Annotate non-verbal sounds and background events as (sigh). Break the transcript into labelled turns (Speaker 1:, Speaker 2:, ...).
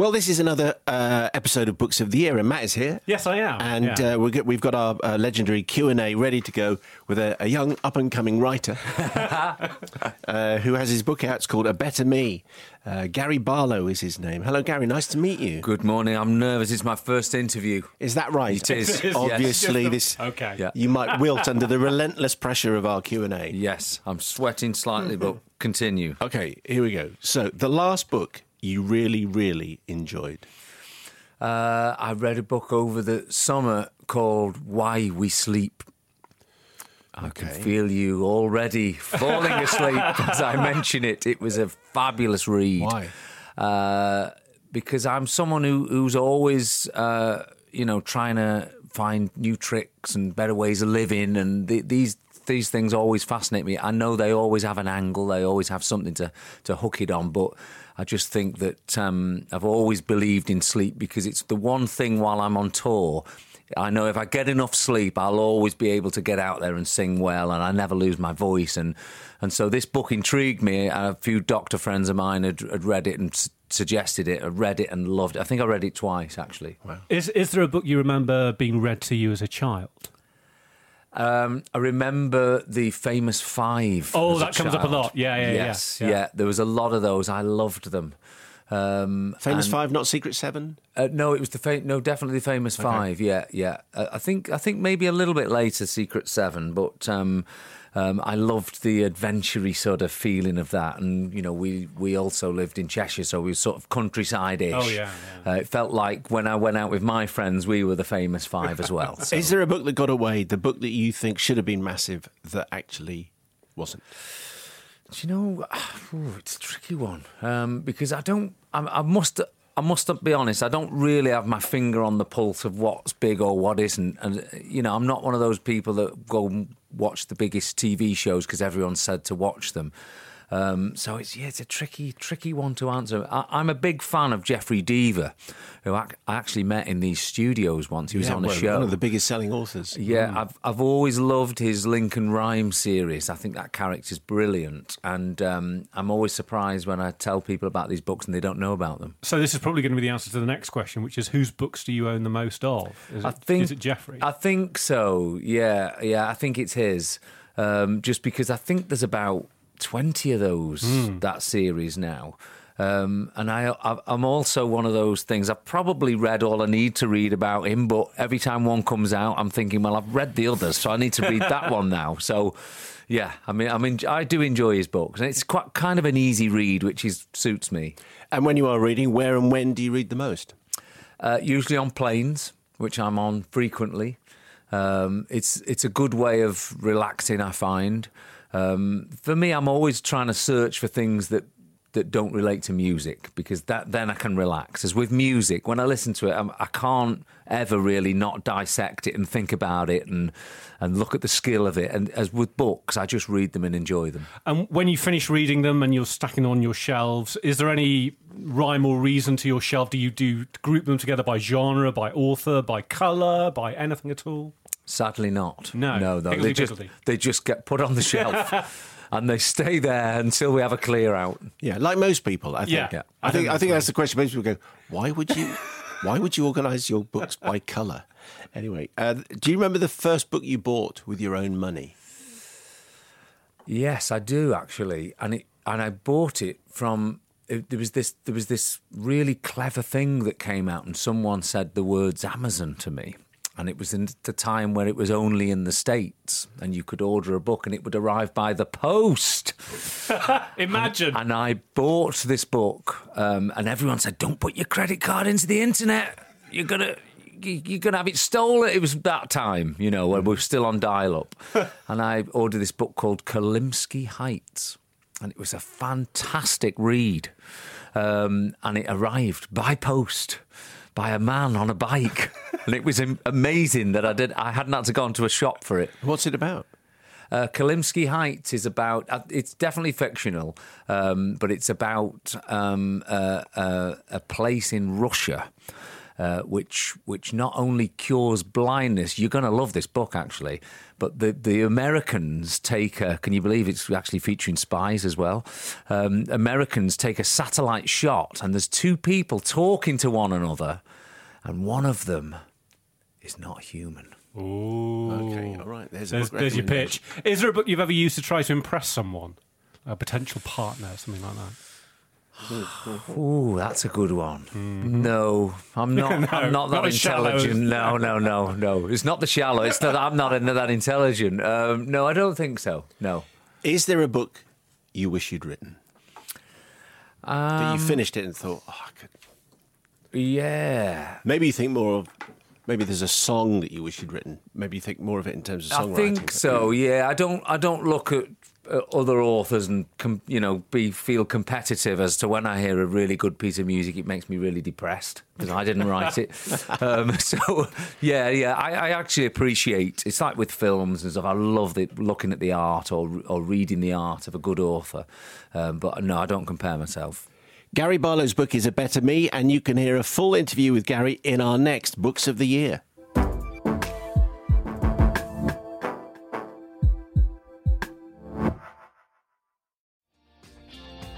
Speaker 1: Well, this is another uh, episode of Books of the Year, and Matt is here.
Speaker 2: Yes, I am.
Speaker 1: And
Speaker 2: Yeah.
Speaker 1: uh, we've got, we've got our uh, legendary Q and A ready to go with a, a young up and coming writer (laughs) uh, who has his book out. It's called A Better Me. Uh, Gary Barlow is his name. Hello, Gary. Nice to meet you.
Speaker 3: Good morning. I'm nervous. It's my first interview.
Speaker 1: Is that right?
Speaker 3: It is, It is. (laughs)
Speaker 1: Obviously,
Speaker 2: Just
Speaker 1: this
Speaker 2: okay.
Speaker 3: Yeah.
Speaker 1: you might wilt under the relentless pressure of our Q and A.
Speaker 3: Yes, I'm sweating slightly, but continue.
Speaker 1: Okay, here we go. So, the last book you really, really enjoyed.
Speaker 3: Uh, I read a book over the summer called Why We Sleep. I can feel you already falling asleep (laughs) as I mention it. It was a fabulous read.
Speaker 1: Why?
Speaker 3: Uh, because I'm someone who, who's always, uh, you know, trying to find new tricks and better ways of living, and th- these these things always fascinate me. I know they always have an angle, they always have something to to hook it on, but. I just think that um, I've always believed in sleep because it's the one thing while I'm on tour. I know if I get enough sleep, I'll always be able to get out there and sing well, and I never lose my voice. And and so this book intrigued me. A few doctor friends of mine had, had read it and s- suggested it. I read it and loved it. I think I read it twice actually.
Speaker 2: Is is there a book you remember being read to you as a child?
Speaker 3: Um, I remember the famous five.
Speaker 2: Oh, that comes up a lot. Yeah, yeah, yeah,
Speaker 3: yes,
Speaker 2: yeah.
Speaker 3: There was a lot of those. I loved them. Um,
Speaker 1: Famous
Speaker 3: and-
Speaker 1: Five, not Secret Seven.
Speaker 3: Uh, no, it was the fa- no, definitely the famous five. Yeah, yeah. Uh, I think I think maybe a little bit later, Secret Seven, but um, um, I loved the adventure sort of feeling of that. And you know, we we also lived in Cheshire, so we were sort of countryside-ish.
Speaker 2: Oh, yeah,
Speaker 3: Uh, it felt like when I went out with my friends, we were the famous five as well. (laughs) So.
Speaker 1: Is there a book that got away? The book that you think should have been massive that actually wasn't?
Speaker 3: Do you know? (sighs) Ooh, it's a tricky one um, because I don't. I, I must. I must be honest. I don't really have my finger on the pulse of what's big or what isn't. And you know, I'm not one of those people that go watch the biggest TV shows because everyone said to watch them. Um, so it's yeah, it's a tricky, tricky one to answer. I, I'm a big fan of Jeffery Deaver, who I, I actually met in these studios once. He was
Speaker 1: Yeah,
Speaker 3: on a
Speaker 1: well,
Speaker 3: show.
Speaker 1: One of the biggest selling authors.
Speaker 3: Yeah, I've I've always loved his Lincoln Rhyme series. I think that character's brilliant, and um, I'm always surprised when I tell people about these books and they don't know about them.
Speaker 2: So this is probably going to be the answer to the next question, which is whose books do you own the most of? Is it,
Speaker 3: I think
Speaker 2: is it Jeffery?
Speaker 3: I think so. Yeah, yeah. I think it's his. Um, just because I think there's about twenty of those that series now. Um, and I, I- I'm also one of those things. I've probably read all I need to read about him, but every time one comes out, I'm thinking, well, I've read the others, so I need to read that one now. So, yeah, I mean, I mean, I do enjoy his books, and it's quite kind of an easy read, which is suits me.
Speaker 1: And when you are reading, where and when do you read the most?
Speaker 3: Uh, usually on planes, which I'm on frequently. Um, it's it's a good way of relaxing. I find. Um, for me, I'm always trying to search for things that that don't relate to music because that then I can relax. As with music, when I listen to it, I'm, I can't ever really not dissect it and think about it and and look at the skill of it. And as with books, I just read them and enjoy them.
Speaker 2: and when you finish reading them and you're stacking them on your shelves, is there any rhyme or reason to your shelf? Do you do group them together by genre, by author, by colour, by anything at all?
Speaker 3: Sadly, not.
Speaker 2: No,
Speaker 3: no, no. They just
Speaker 2: piggledy.
Speaker 3: they just get put on the shelf. (laughs) And they stay there until we have a clear out.
Speaker 1: Yeah, like most people, I think.
Speaker 2: Yeah. Yeah.
Speaker 1: I think
Speaker 2: I
Speaker 1: I
Speaker 2: think
Speaker 1: think
Speaker 2: that's
Speaker 1: that's the question. Most people go, why would you, why would you organise your books by colour? Anyway, uh, do you remember the first book you bought with your own money?
Speaker 3: Yes, I do actually, and it and I bought it from. It, there was this there was this really clever thing that came out, and someone said the words Amazon to me, and it was in the time where it was only in the states, and you could order a book and it would arrive by the post. (laughs)
Speaker 2: Imagine.
Speaker 3: And I bought this book, um, and everyone said, "Don't put your credit card into the internet. You're gonna." you- You're gonna have it stolen. It was that time, you know, when we are still on dial-up, (laughs) and I ordered this book called Kolymsky Heights, and it was a fantastic read. Um, and it arrived by post by a man on a bike, (laughs) and it was amazing that I did. I hadn't had to go into a shop for it.
Speaker 1: What's it about?
Speaker 3: Uh, Kolymsky Heights is about. Uh, it's definitely fictional, um, but it's about um, uh, uh, a place in Russia. Uh, which which not only cures blindness. You're going to love this book actually, but the the Americans take a. Can you believe it's actually featuring spies as well? Um, Americans take a satellite shot, and there's two people talking to one another, and one of them is not human.
Speaker 2: Ooh.
Speaker 1: Okay, all right. There's,
Speaker 2: There's, there's your pitch. Is there a book you've ever used to try to impress someone? A potential partner, something like that?
Speaker 3: Ooh, that's a good one. No, I'm not.
Speaker 2: Mm-hmm. (laughs) No,
Speaker 3: I'm not that
Speaker 2: not as shallow as-
Speaker 3: intelligent. No, no, no, no. It's not the shallow. It's that I'm not that intelligent. Um, no, I don't think so. No.
Speaker 1: Is there a book you wish you'd written? that
Speaker 3: Um,
Speaker 1: you finished it and thought, oh, I could.
Speaker 3: Yeah.
Speaker 1: Maybe you think more of. Maybe there's a song that you wish you'd written. Maybe you think more of it in terms of
Speaker 3: I
Speaker 1: songwriting.
Speaker 3: think so. Yeah, I don't. I don't look at other authors and com- you know be feel competitive as to when I hear a really good piece of music, it makes me really depressed because I didn't write it. (laughs) um, so yeah, yeah, I, I actually appreciate. It's like with films and stuff. I love the, looking at the art or or reading the art of a good author. Um, but no, I don't compare myself.
Speaker 1: Gary Barlow's book is A Better Me, and you can hear a full interview with Gary in our next Books of the Year.